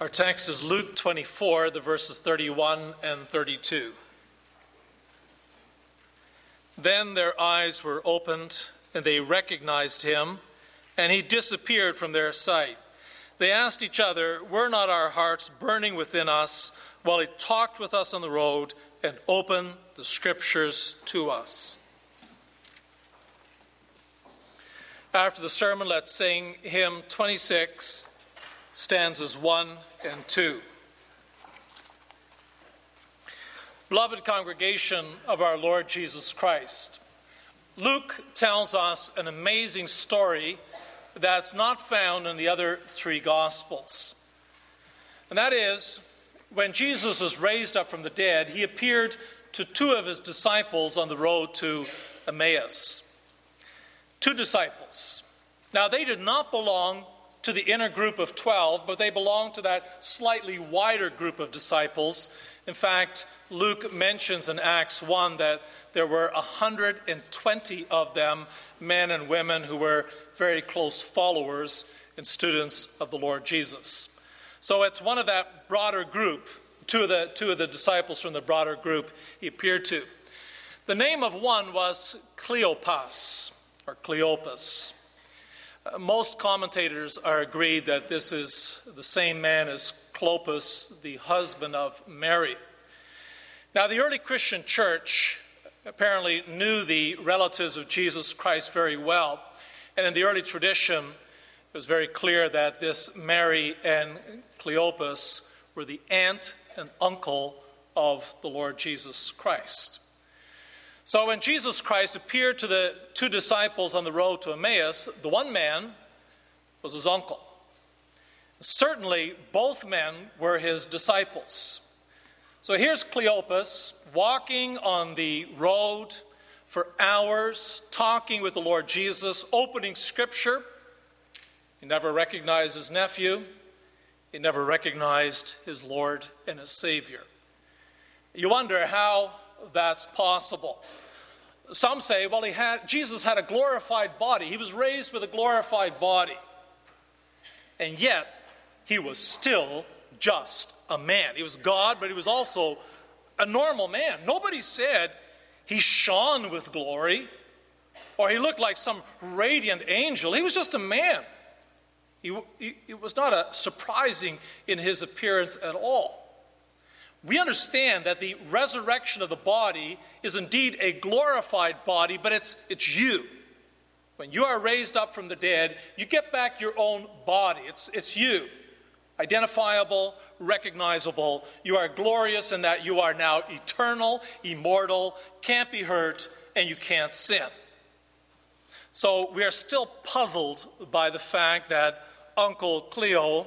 Our text is Luke 24, the verses 31 and 32. Then their eyes were opened, and they recognized him, and he disappeared from their sight. They asked each other, Were not our hearts burning within us while he talked with us on the road and opened the scriptures to us? After the sermon, let's sing hymn 26, stanzas 1 and 2. Beloved congregation of our Lord Jesus Christ, Luke tells us an amazing story that's not found in the other three Gospels. And that is, when Jesus was raised up from the dead, he appeared to two of his disciples on the road to Emmaus. Two disciples. Now, they did not belong to the inner group of 12, but they belong to that slightly wider group of disciples. In fact, Luke mentions in Acts 1 that there were 120 of them, men and women, who were very close followers and students of the Lord Jesus. So it's one of that broader group, two of the, two of the disciples from the broader group he appeared to. The name of one was Cleopas, or Cleopas. Most commentators are agreed that this is the same man as Clopas, the husband of Mary. Now, the early Christian church apparently knew the relatives of Jesus Christ very well. And in the early tradition, it was very clear that this Mary and Cleopas were the aunt and uncle of the Lord Jesus Christ. So when Jesus Christ appeared to the two disciples on the road to Emmaus, the one man was his uncle. Certainly, both men were his disciples. So here's Cleopas walking on the road for hours, talking with the Lord Jesus, opening scripture. He never recognized his nephew, he never recognized his Lord and his Savior. You wonder how that's possible. Some say, well, he had, Jesus had a glorified body. He was raised with a glorified body. And yet, he was still just a man. He was God, but he was also a normal man. Nobody said he shone with glory or he looked like some radiant angel. He was just a man. He, he, it was not a surprising in his appearance at all. We understand that the resurrection of the body is indeed a glorified body, but it's, it's you. When you are raised up from the dead, you get back your own body. It's, it's you identifiable, recognizable. You are glorious in that you are now eternal, immortal, can't be hurt, and you can't sin. So we are still puzzled by the fact that Uncle Cleo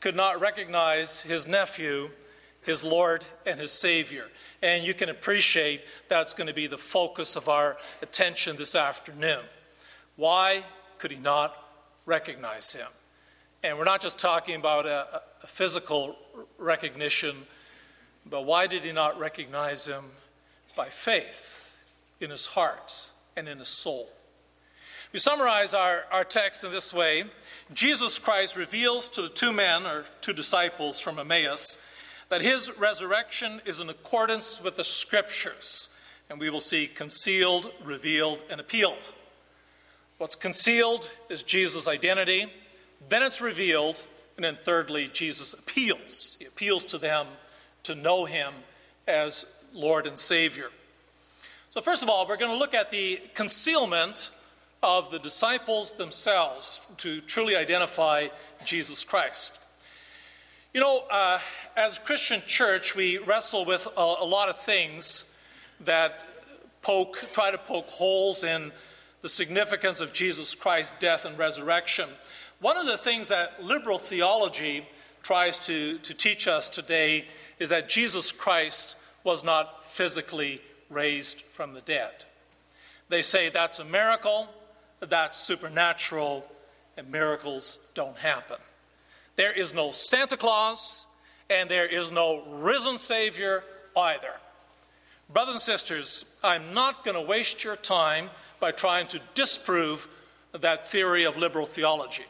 could not recognize his nephew, his Lord, and his Savior. And you can appreciate that's going to be the focus of our attention this afternoon. Why could he not recognize him? And we're not just talking about a, a physical recognition, but why did he not recognize him by faith in his heart and in his soul? We summarize our, our text in this way Jesus Christ reveals to the two men, or two disciples from Emmaus, that his resurrection is in accordance with the scriptures. And we will see concealed, revealed, and appealed. What's concealed is Jesus' identity. Then it's revealed, and then thirdly, Jesus appeals. He appeals to them to know him as Lord and Savior. So, first of all, we're going to look at the concealment of the disciples themselves to truly identify Jesus Christ. You know, uh, as Christian church, we wrestle with a, a lot of things that poke, try to poke holes in the significance of Jesus Christ's death and resurrection. One of the things that liberal theology tries to, to teach us today is that Jesus Christ was not physically raised from the dead. They say that's a miracle, that's supernatural, and miracles don't happen. There is no Santa Claus, and there is no risen Savior either. Brothers and sisters, I'm not going to waste your time by trying to disprove that theory of liberal theology.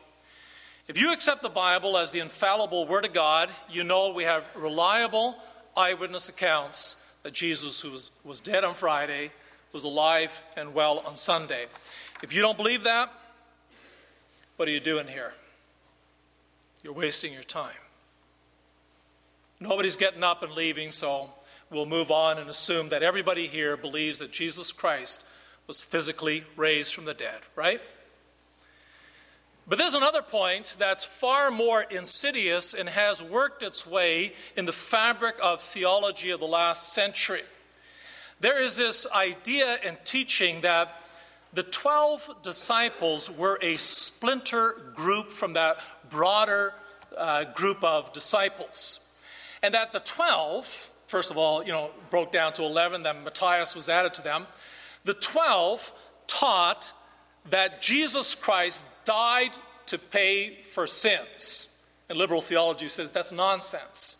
If you accept the Bible as the infallible Word of God, you know we have reliable eyewitness accounts that Jesus, who was, was dead on Friday, was alive and well on Sunday. If you don't believe that, what are you doing here? You're wasting your time. Nobody's getting up and leaving, so we'll move on and assume that everybody here believes that Jesus Christ was physically raised from the dead, right? But there's another point that's far more insidious and has worked its way in the fabric of theology of the last century. There is this idea and teaching that the 12 disciples were a splinter group from that broader uh, group of disciples. And that the 12, first of all, you know, broke down to 11, then Matthias was added to them. The 12 taught that Jesus Christ died to pay for sins. And liberal theology says that's nonsense.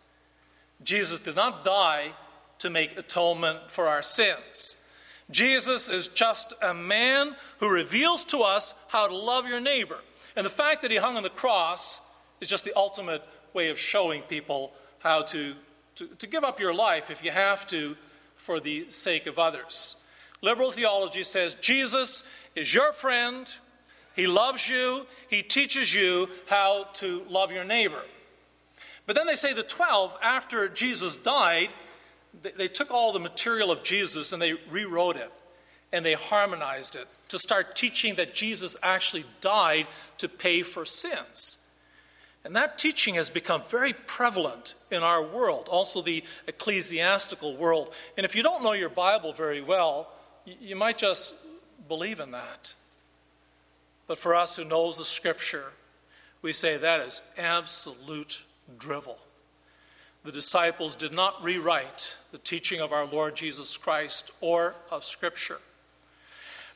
Jesus did not die to make atonement for our sins. Jesus is just a man who reveals to us how to love your neighbor. And the fact that he hung on the cross is just the ultimate way of showing people how to, to, to give up your life if you have to for the sake of others. Liberal theology says Jesus is your friend, he loves you, he teaches you how to love your neighbor. But then they say the 12, after Jesus died, they, they took all the material of Jesus and they rewrote it and they harmonized it to start teaching that Jesus actually died to pay for sins. And that teaching has become very prevalent in our world, also the ecclesiastical world. And if you don't know your Bible very well, you might just believe in that. But for us who knows the scripture, we say that is absolute drivel. The disciples did not rewrite the teaching of our Lord Jesus Christ or of scripture.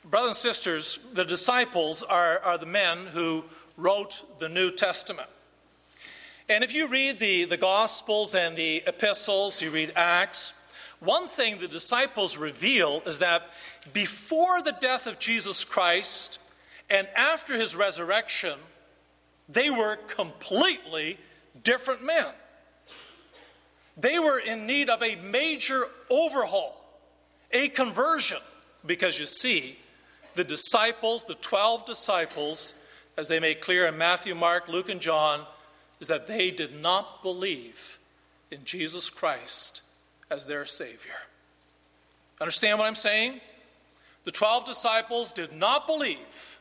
Brothers and sisters, the disciples are, are the men who wrote the New Testament. And if you read the, the Gospels and the epistles, you read Acts, one thing the disciples reveal is that before the death of Jesus Christ and after his resurrection, they were completely different men. They were in need of a major overhaul, a conversion, because you see, the disciples, the 12 disciples, as they make clear in Matthew, Mark, Luke, and John, is that they did not believe in Jesus Christ as their Savior. Understand what I'm saying? The 12 disciples did not believe,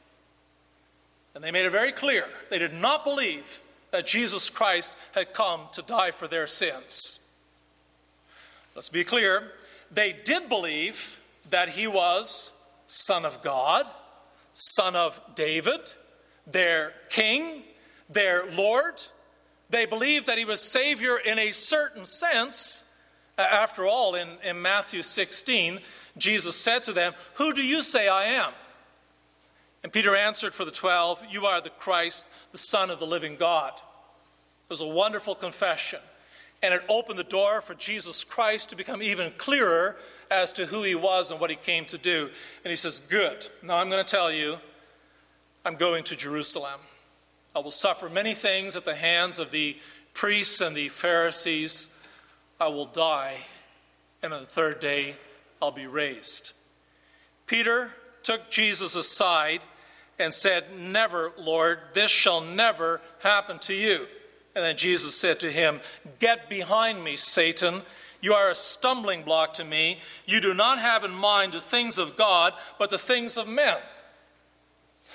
and they made it very clear they did not believe that Jesus Christ had come to die for their sins. Let's be clear, they did believe that he was Son of God, Son of David, their King, their Lord, they believed that he was Savior in a certain sense. After all, in, in Matthew 16, Jesus said to them, Who do you say I am? And Peter answered for the twelve, You are the Christ, the Son of the living God. It was a wonderful confession. And it opened the door for Jesus Christ to become even clearer as to who he was and what he came to do. And he says, Good. Now I'm going to tell you, I'm going to Jerusalem. I will suffer many things at the hands of the priests and the Pharisees. I will die, and on the third day I'll be raised. Peter took Jesus aside and said, Never, Lord, this shall never happen to you. And then Jesus said to him, Get behind me, Satan. You are a stumbling block to me. You do not have in mind the things of God, but the things of men.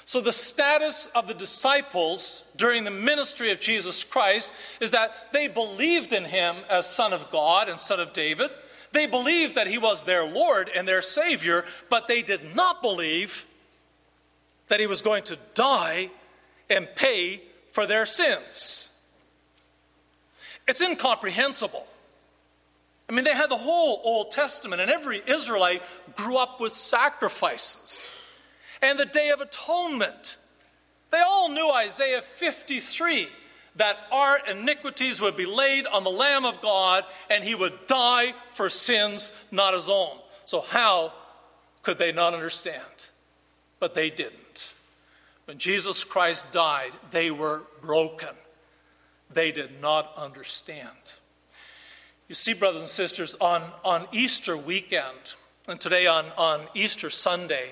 So, the status of the disciples during the ministry of Jesus Christ is that they believed in him as Son of God and Son of David. They believed that he was their Lord and their Savior, but they did not believe that he was going to die and pay for their sins. It's incomprehensible. I mean, they had the whole Old Testament, and every Israelite grew up with sacrifices and the Day of Atonement. They all knew Isaiah 53 that our iniquities would be laid on the Lamb of God and he would die for sins not his own. So, how could they not understand? But they didn't. When Jesus Christ died, they were broken. They did not understand. You see, brothers and sisters, on, on Easter weekend, and today on, on Easter Sunday,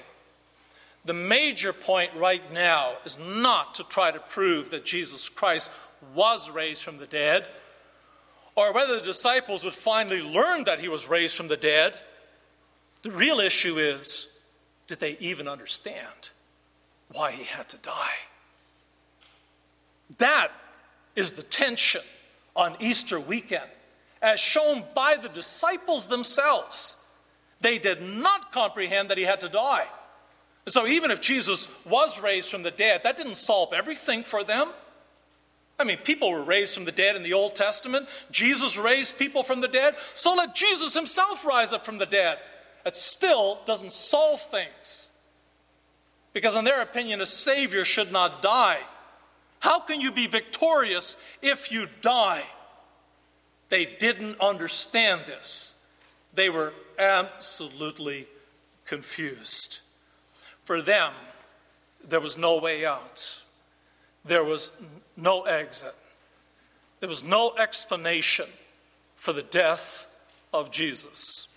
the major point right now is not to try to prove that Jesus Christ was raised from the dead, or whether the disciples would finally learn that he was raised from the dead. The real issue is did they even understand why he had to die? That is the tension on Easter weekend, as shown by the disciples themselves. They did not comprehend that he had to die. So, even if Jesus was raised from the dead, that didn't solve everything for them. I mean, people were raised from the dead in the Old Testament. Jesus raised people from the dead. So let Jesus himself rise up from the dead. It still doesn't solve things. Because, in their opinion, a Savior should not die. How can you be victorious if you die? They didn't understand this. They were absolutely confused. For them, there was no way out. There was no exit. There was no explanation for the death of Jesus.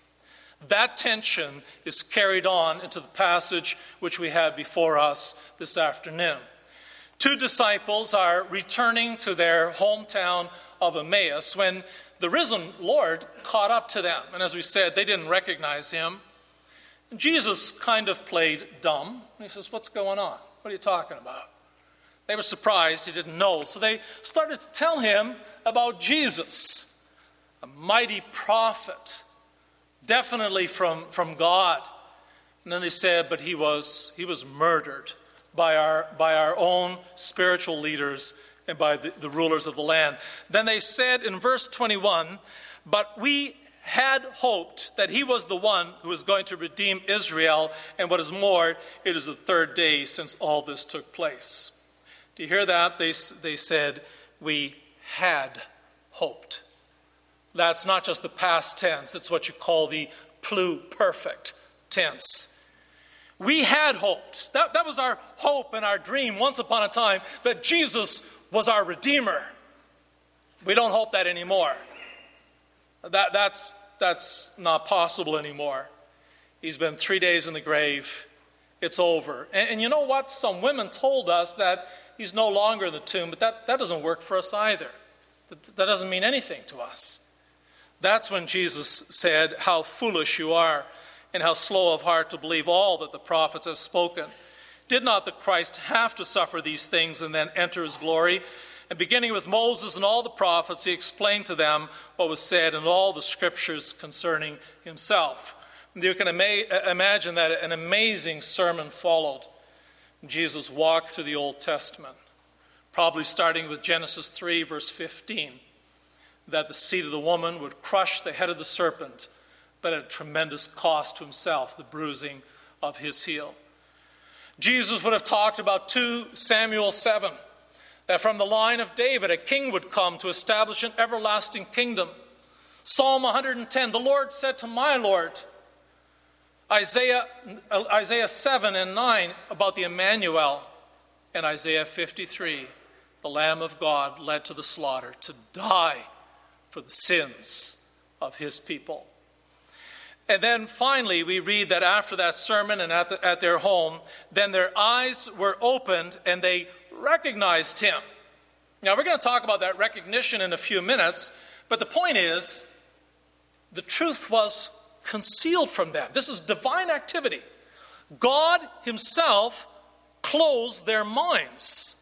That tension is carried on into the passage which we have before us this afternoon. Two disciples are returning to their hometown of Emmaus when the risen Lord caught up to them. And as we said, they didn't recognize him. Jesus kind of played dumb. He says, What's going on? What are you talking about? They were surprised he didn't know. So they started to tell him about Jesus, a mighty prophet, definitely from, from God. And then they said, but he was, he was murdered by our, by our own spiritual leaders and by the, the rulers of the land. Then they said in verse 21, but we had hoped that he was the one who was going to redeem Israel, and what is more, it is the third day since all this took place. Do you hear that? They, they said, We had hoped. That's not just the past tense, it's what you call the pluperfect tense. We had hoped. That, that was our hope and our dream once upon a time that Jesus was our Redeemer. We don't hope that anymore. That, that's, that's not possible anymore. He's been three days in the grave. It's over. And, and you know what? Some women told us that he's no longer in the tomb, but that, that doesn't work for us either. That, that doesn't mean anything to us. That's when Jesus said, How foolish you are, and how slow of heart to believe all that the prophets have spoken. Did not the Christ have to suffer these things and then enter his glory? And beginning with Moses and all the prophets, he explained to them what was said in all the scriptures concerning himself. You can ima- imagine that an amazing sermon followed. Jesus walked through the Old Testament, probably starting with Genesis 3, verse 15, that the seed of the woman would crush the head of the serpent, but at a tremendous cost to himself, the bruising of his heel. Jesus would have talked about 2 Samuel 7, that from the line of David a king would come to establish an everlasting kingdom. Psalm 110, the Lord said to my Lord, Isaiah, Isaiah 7 and 9 about the Emmanuel, and Isaiah 53, the Lamb of God led to the slaughter to die for the sins of his people. And then finally, we read that after that sermon and at, the, at their home, then their eyes were opened and they recognized him. Now, we're going to talk about that recognition in a few minutes, but the point is the truth was concealed from them. This is divine activity. God Himself closed their minds,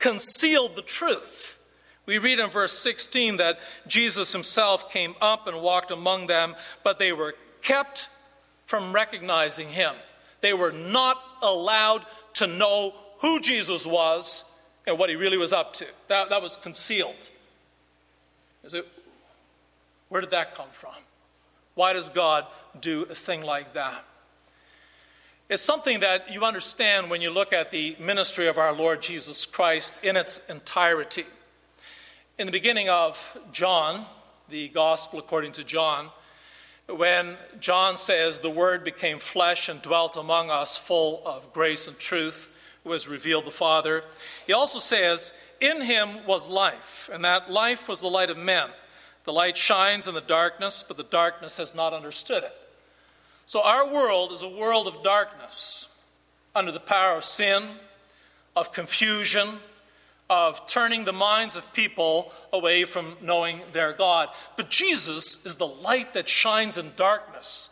concealed the truth. We read in verse 16 that Jesus Himself came up and walked among them, but they were kept from recognizing Him. They were not allowed to know who Jesus was and what He really was up to. That, that was concealed. Is it, where did that come from? Why does God do a thing like that? It's something that you understand when you look at the ministry of our Lord Jesus Christ in its entirety. In the beginning of John, the Gospel according to John, when John says, The Word became flesh and dwelt among us, full of grace and truth, who has revealed the Father. He also says, In him was life, and that life was the light of men. The light shines in the darkness, but the darkness has not understood it. So our world is a world of darkness under the power of sin, of confusion, of turning the minds of people away from knowing their God. But Jesus is the light that shines in darkness.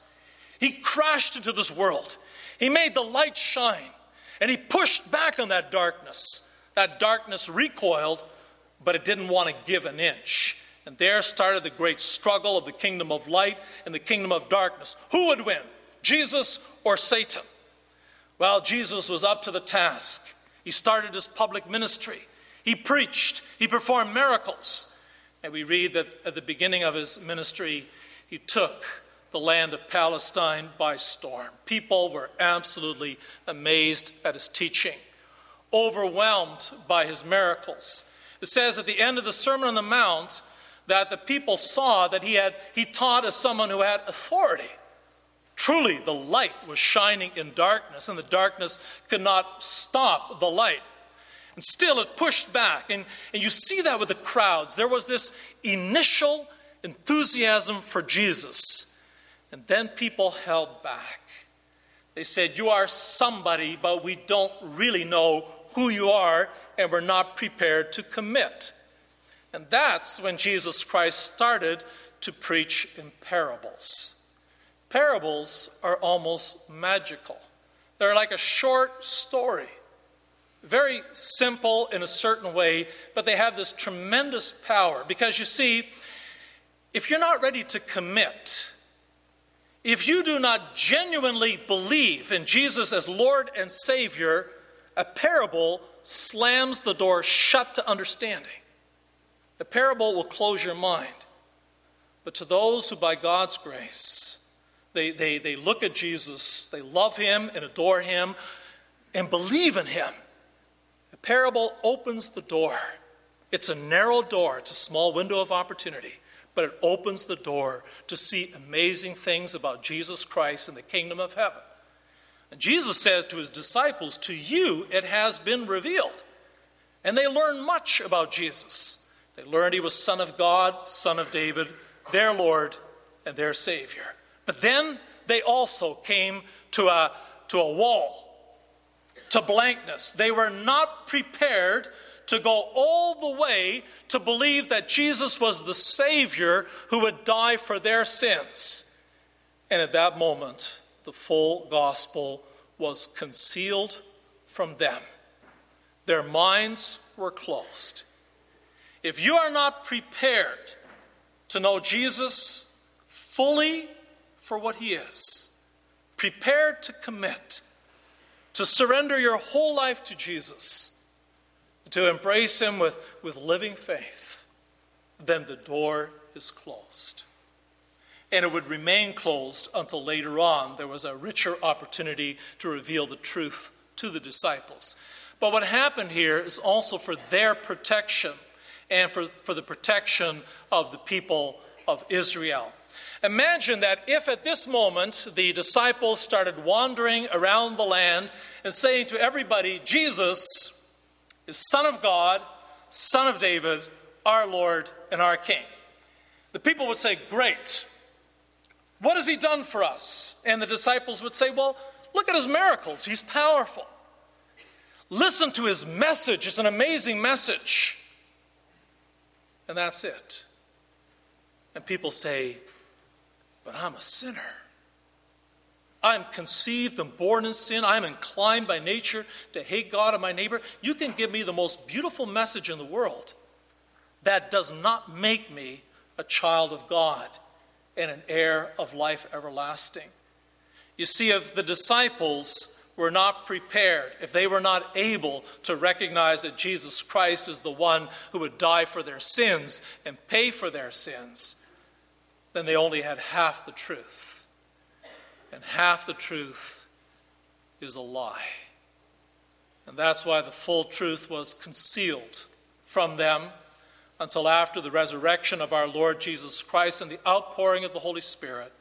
He crashed into this world, He made the light shine, and He pushed back on that darkness. That darkness recoiled, but it didn't want to give an inch. And there started the great struggle of the kingdom of light and the kingdom of darkness. Who would win, Jesus or Satan? Well, Jesus was up to the task. He started his public ministry. He preached, he performed miracles. And we read that at the beginning of his ministry, he took the land of Palestine by storm. People were absolutely amazed at his teaching, overwhelmed by his miracles. It says at the end of the Sermon on the Mount that the people saw that he had he taught as someone who had authority. Truly, the light was shining in darkness, and the darkness could not stop the light. And still it pushed back. And, and you see that with the crowds. There was this initial enthusiasm for Jesus. And then people held back. They said, You are somebody, but we don't really know who you are, and we're not prepared to commit. And that's when Jesus Christ started to preach in parables. Parables are almost magical, they're like a short story very simple in a certain way, but they have this tremendous power. Because you see, if you're not ready to commit, if you do not genuinely believe in Jesus as Lord and Savior, a parable slams the door shut to understanding. A parable will close your mind. But to those who, by God's grace, they, they, they look at Jesus, they love him and adore him and believe in him, the parable opens the door. It's a narrow door, it's a small window of opportunity, but it opens the door to see amazing things about Jesus Christ and the kingdom of heaven. And Jesus says to his disciples, To you it has been revealed. And they learned much about Jesus. They learned he was Son of God, Son of David, their Lord, and their Savior. But then they also came to a, to a wall to blankness. They were not prepared to go all the way to believe that Jesus was the Savior who would die for their sins. And at that moment, the full gospel was concealed from them. Their minds were closed. If you are not prepared to know Jesus fully for what he is, prepared to commit, to surrender your whole life to Jesus, to embrace Him with, with living faith, then the door is closed. And it would remain closed until later on there was a richer opportunity to reveal the truth to the disciples. But what happened here is also for their protection and for, for the protection of the people of Israel. Imagine that if at this moment the disciples started wandering around the land and saying to everybody, Jesus is Son of God, Son of David, our Lord and our King. The people would say, Great. What has he done for us? And the disciples would say, Well, look at his miracles. He's powerful. Listen to his message. It's an amazing message. And that's it. And people say, but I'm a sinner. I'm conceived and born in sin. I'm inclined by nature to hate God and my neighbor. You can give me the most beautiful message in the world. That does not make me a child of God and an heir of life everlasting. You see, if the disciples were not prepared, if they were not able to recognize that Jesus Christ is the one who would die for their sins and pay for their sins, then they only had half the truth. And half the truth is a lie. And that's why the full truth was concealed from them until after the resurrection of our Lord Jesus Christ and the outpouring of the Holy Spirit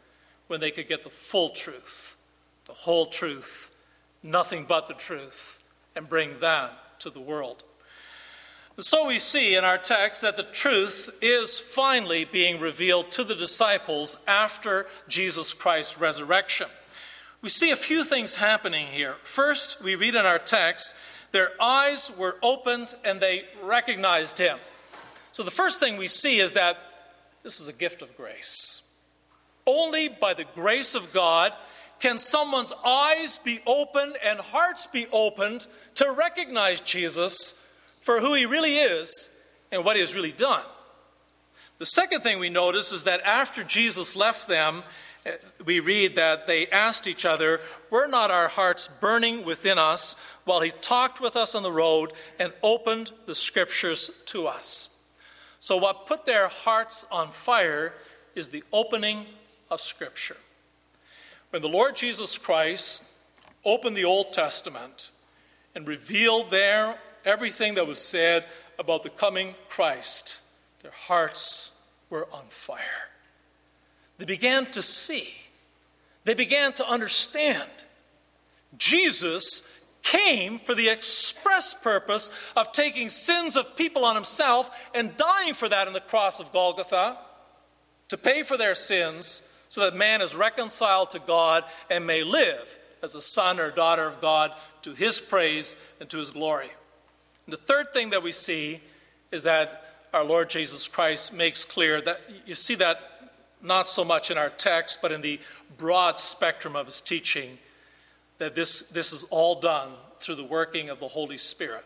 when they could get the full truth, the whole truth, nothing but the truth, and bring that to the world. So we see in our text that the truth is finally being revealed to the disciples after Jesus Christ's resurrection. We see a few things happening here. First, we read in our text, their eyes were opened and they recognized him. So the first thing we see is that this is a gift of grace. Only by the grace of God can someone's eyes be opened and hearts be opened to recognize Jesus for who he really is and what he has really done. The second thing we notice is that after Jesus left them, eh, we read that they asked each other, Were not our hearts burning within us while he talked with us on the road and opened the scriptures to us? So, what put their hearts on fire is the opening of Scripture. When the Lord Jesus Christ opened the Old Testament and revealed there everything that was said about the coming Christ, their hearts were on fire. They began to see, they began to understand. Jesus came for the express purpose of taking sins of people on himself and dying for that on the cross of Golgotha to pay for their sins so that man is reconciled to God and may live as a son or daughter of God to his praise and to his glory. And the third thing that we see is that our Lord Jesus Christ makes clear that you see that not so much in our text, but in the broad spectrum of his teaching that this, this is all done through the working of the Holy Spirit.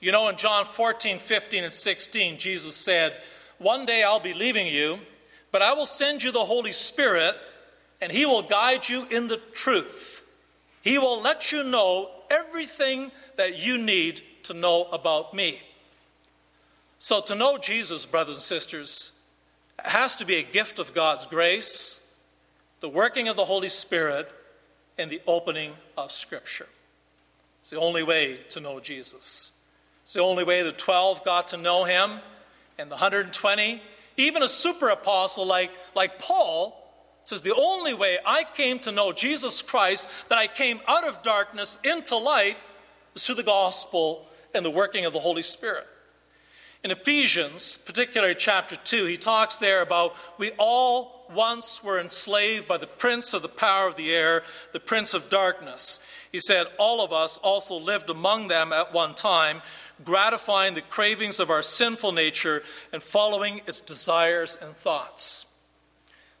You know, in John 14, 15, and 16, Jesus said, One day I'll be leaving you, but I will send you the Holy Spirit, and he will guide you in the truth. He will let you know everything that you need to know about me. So, to know Jesus, brothers and sisters, has to be a gift of God's grace, the working of the Holy Spirit, and the opening of Scripture. It's the only way to know Jesus. It's the only way the 12 got to know him, and the 120. Even a super apostle like, like Paul says, The only way I came to know Jesus Christ, that I came out of darkness into light, is through the gospel and the working of the Holy Spirit. In Ephesians, particularly chapter 2, he talks there about we all once were enslaved by the prince of the power of the air, the prince of darkness. He said, All of us also lived among them at one time, gratifying the cravings of our sinful nature and following its desires and thoughts.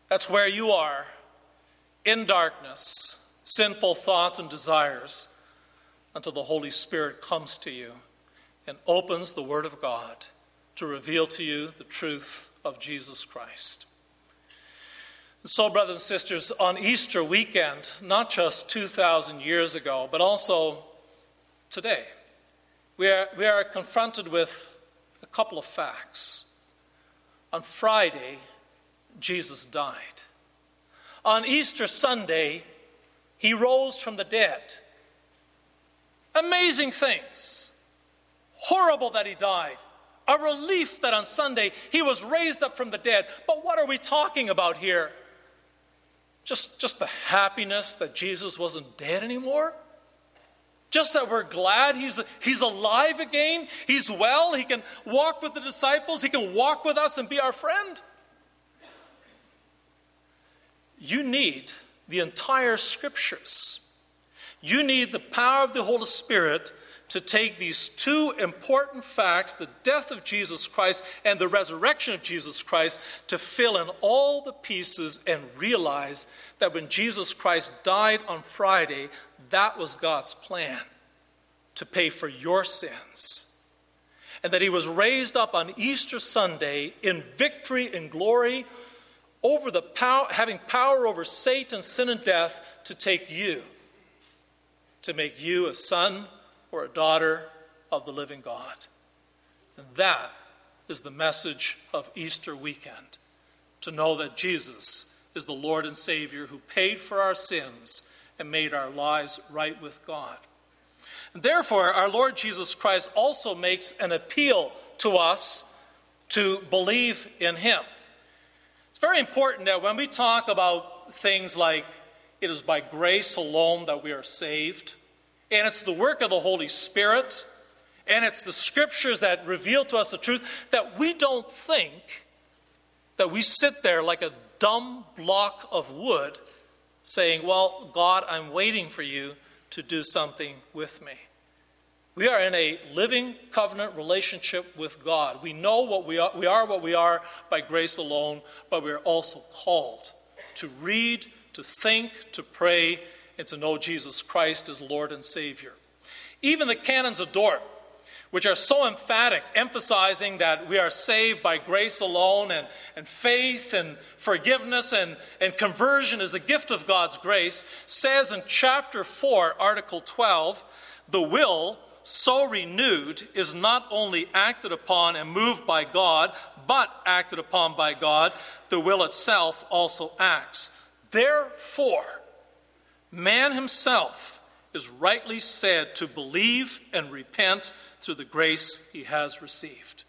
That's where you are, in darkness, sinful thoughts and desires, until the Holy Spirit comes to you and opens the Word of God to reveal to you the truth of Jesus Christ. So, brothers and sisters, on Easter weekend, not just 2,000 years ago, but also today, we are, we are confronted with a couple of facts. On Friday, Jesus died. On Easter Sunday, he rose from the dead. Amazing things horrible that he died. A relief that on Sunday he was raised up from the dead. But what are we talking about here? Just, just the happiness that Jesus wasn't dead anymore? Just that we're glad he's, he's alive again, he's well, he can walk with the disciples, he can walk with us and be our friend. You need the entire scriptures. You need the power of the Holy Spirit to take these two important facts, the death of Jesus Christ and the resurrection of Jesus Christ, to fill in all the pieces and realize that when Jesus Christ died on Friday, that was God's plan to pay for your sins. And that he was raised up on Easter Sunday in victory and glory over the power, having power over Satan, sin, and death to take you, to make you a son or a daughter of the living God. And that is the message of Easter weekend to know that Jesus is the Lord and Savior who paid for our sins and made our lives right with God. And therefore, our Lord Jesus Christ also makes an appeal to us to believe in Him. It's very important that when we talk about things like it is by grace alone that we are saved, and it's the work of the Holy Spirit, and it's the scriptures that reveal to us the truth that we don't think that we sit there like a dumb block of wood saying, Well, God, I'm waiting for you to do something with me. We are in a living covenant relationship with God. We know what we are, we are what we are by grace alone, but we are also called to read, to think, to pray, and to know Jesus Christ as Lord and Savior. Even the canons of Dort, which are so emphatic, emphasizing that we are saved by grace alone and, and faith and forgiveness and, and conversion is the gift of God's grace, says in chapter 4, article 12, the will so renewed is not only acted upon and moved by God, but acted upon by God, the will itself also acts. Therefore, man himself is rightly said to believe and repent through the grace he has received.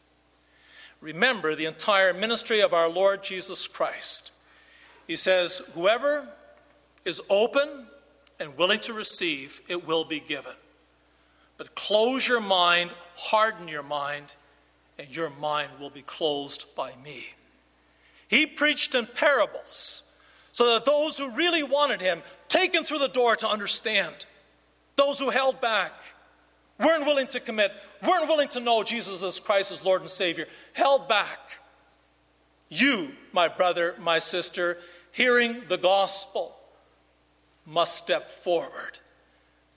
Remember the entire ministry of our Lord Jesus Christ. He says, Whoever is open and willing to receive, it will be given. But close your mind, harden your mind, and your mind will be closed by me. He preached in parables so that those who really wanted him, taken through the door to understand, those who held back, weren't willing to commit, weren't willing to know Jesus as Christ as Lord and Savior, held back. You, my brother, my sister, hearing the gospel, must step forward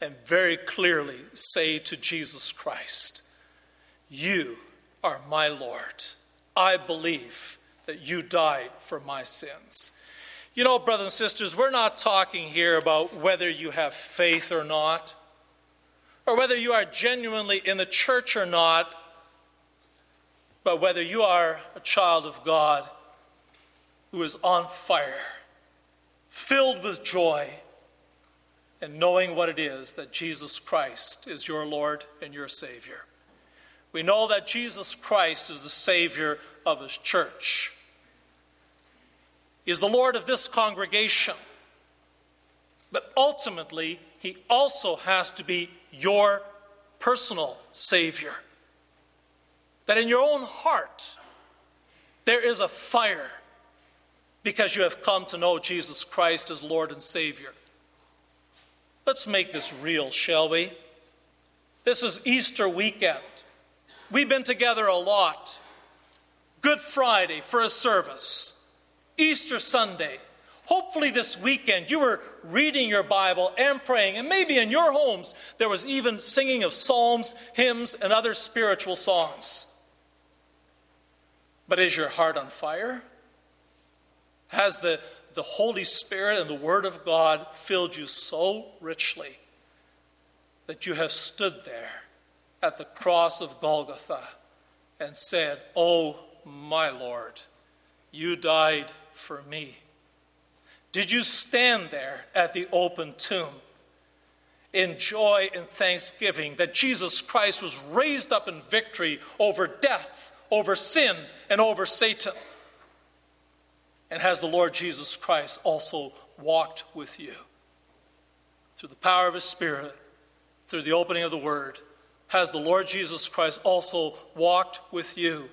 and very clearly say to Jesus Christ, You are my Lord. I believe that you died for my sins. You know, brothers and sisters, we're not talking here about whether you have faith or not, or whether you are genuinely in the church or not, but whether you are a child of God who is on fire, filled with joy and knowing what it is that Jesus Christ is your Lord and your Savior. We know that Jesus Christ is the Savior of His church. Is the Lord of this congregation. But ultimately, He also has to be your personal Savior. That in your own heart, there is a fire because you have come to know Jesus Christ as Lord and Savior. Let's make this real, shall we? This is Easter weekend. We've been together a lot. Good Friday for a service, Easter Sunday. Hopefully, this weekend you were reading your Bible and praying, and maybe in your homes there was even singing of psalms, hymns, and other spiritual songs. But is your heart on fire? Has the the Holy Spirit and the Word of God filled you so richly that you have stood there at the cross of Golgotha and said, Oh, my Lord, you died for me. Did you stand there at the open tomb in joy and thanksgiving that Jesus Christ was raised up in victory over death, over sin, and over Satan? And has the Lord Jesus Christ also walked with you? Through the power of His Spirit, through the opening of the Word, has the Lord Jesus Christ also walked with you?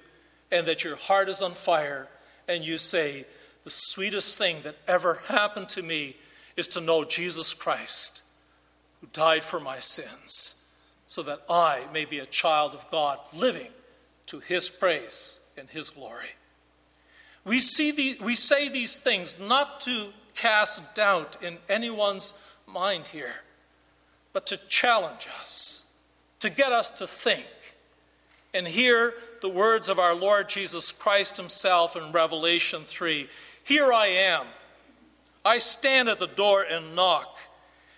And that your heart is on fire and you say, The sweetest thing that ever happened to me is to know Jesus Christ, who died for my sins, so that I may be a child of God living to His praise and His glory. We, see the, we say these things not to cast doubt in anyone's mind here, but to challenge us, to get us to think and hear the words of our Lord Jesus Christ Himself in Revelation 3 Here I am. I stand at the door and knock.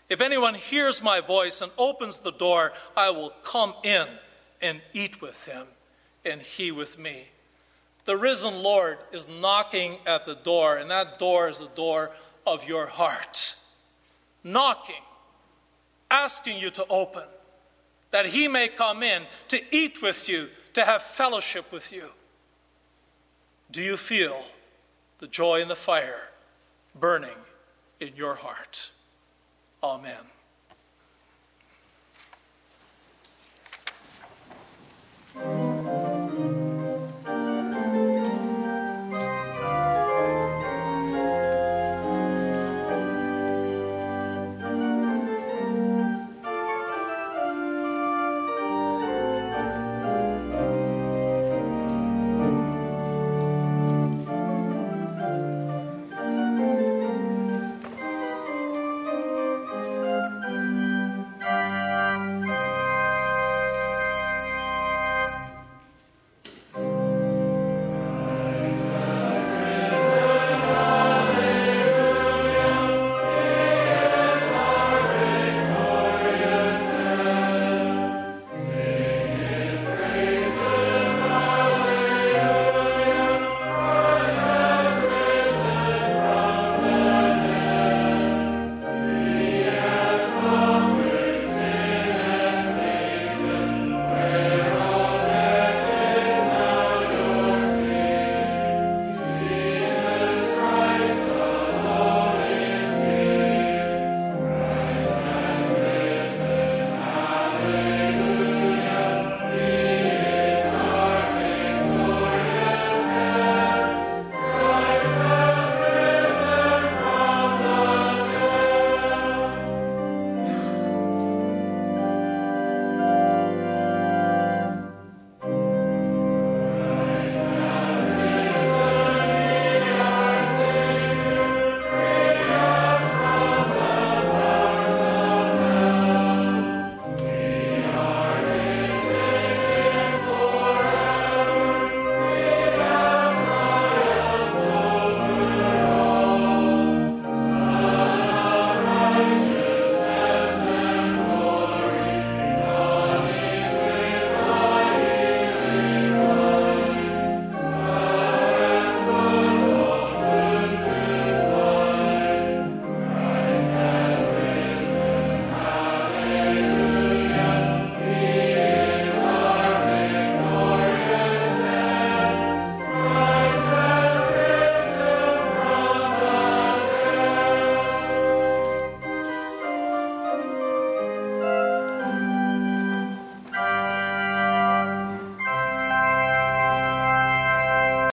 If anyone hears my voice and opens the door, I will come in and eat with him, and he with me. The risen Lord is knocking at the door, and that door is the door of your heart. Knocking, asking you to open, that He may come in to eat with you, to have fellowship with you. Do you feel the joy in the fire burning in your heart. Amen.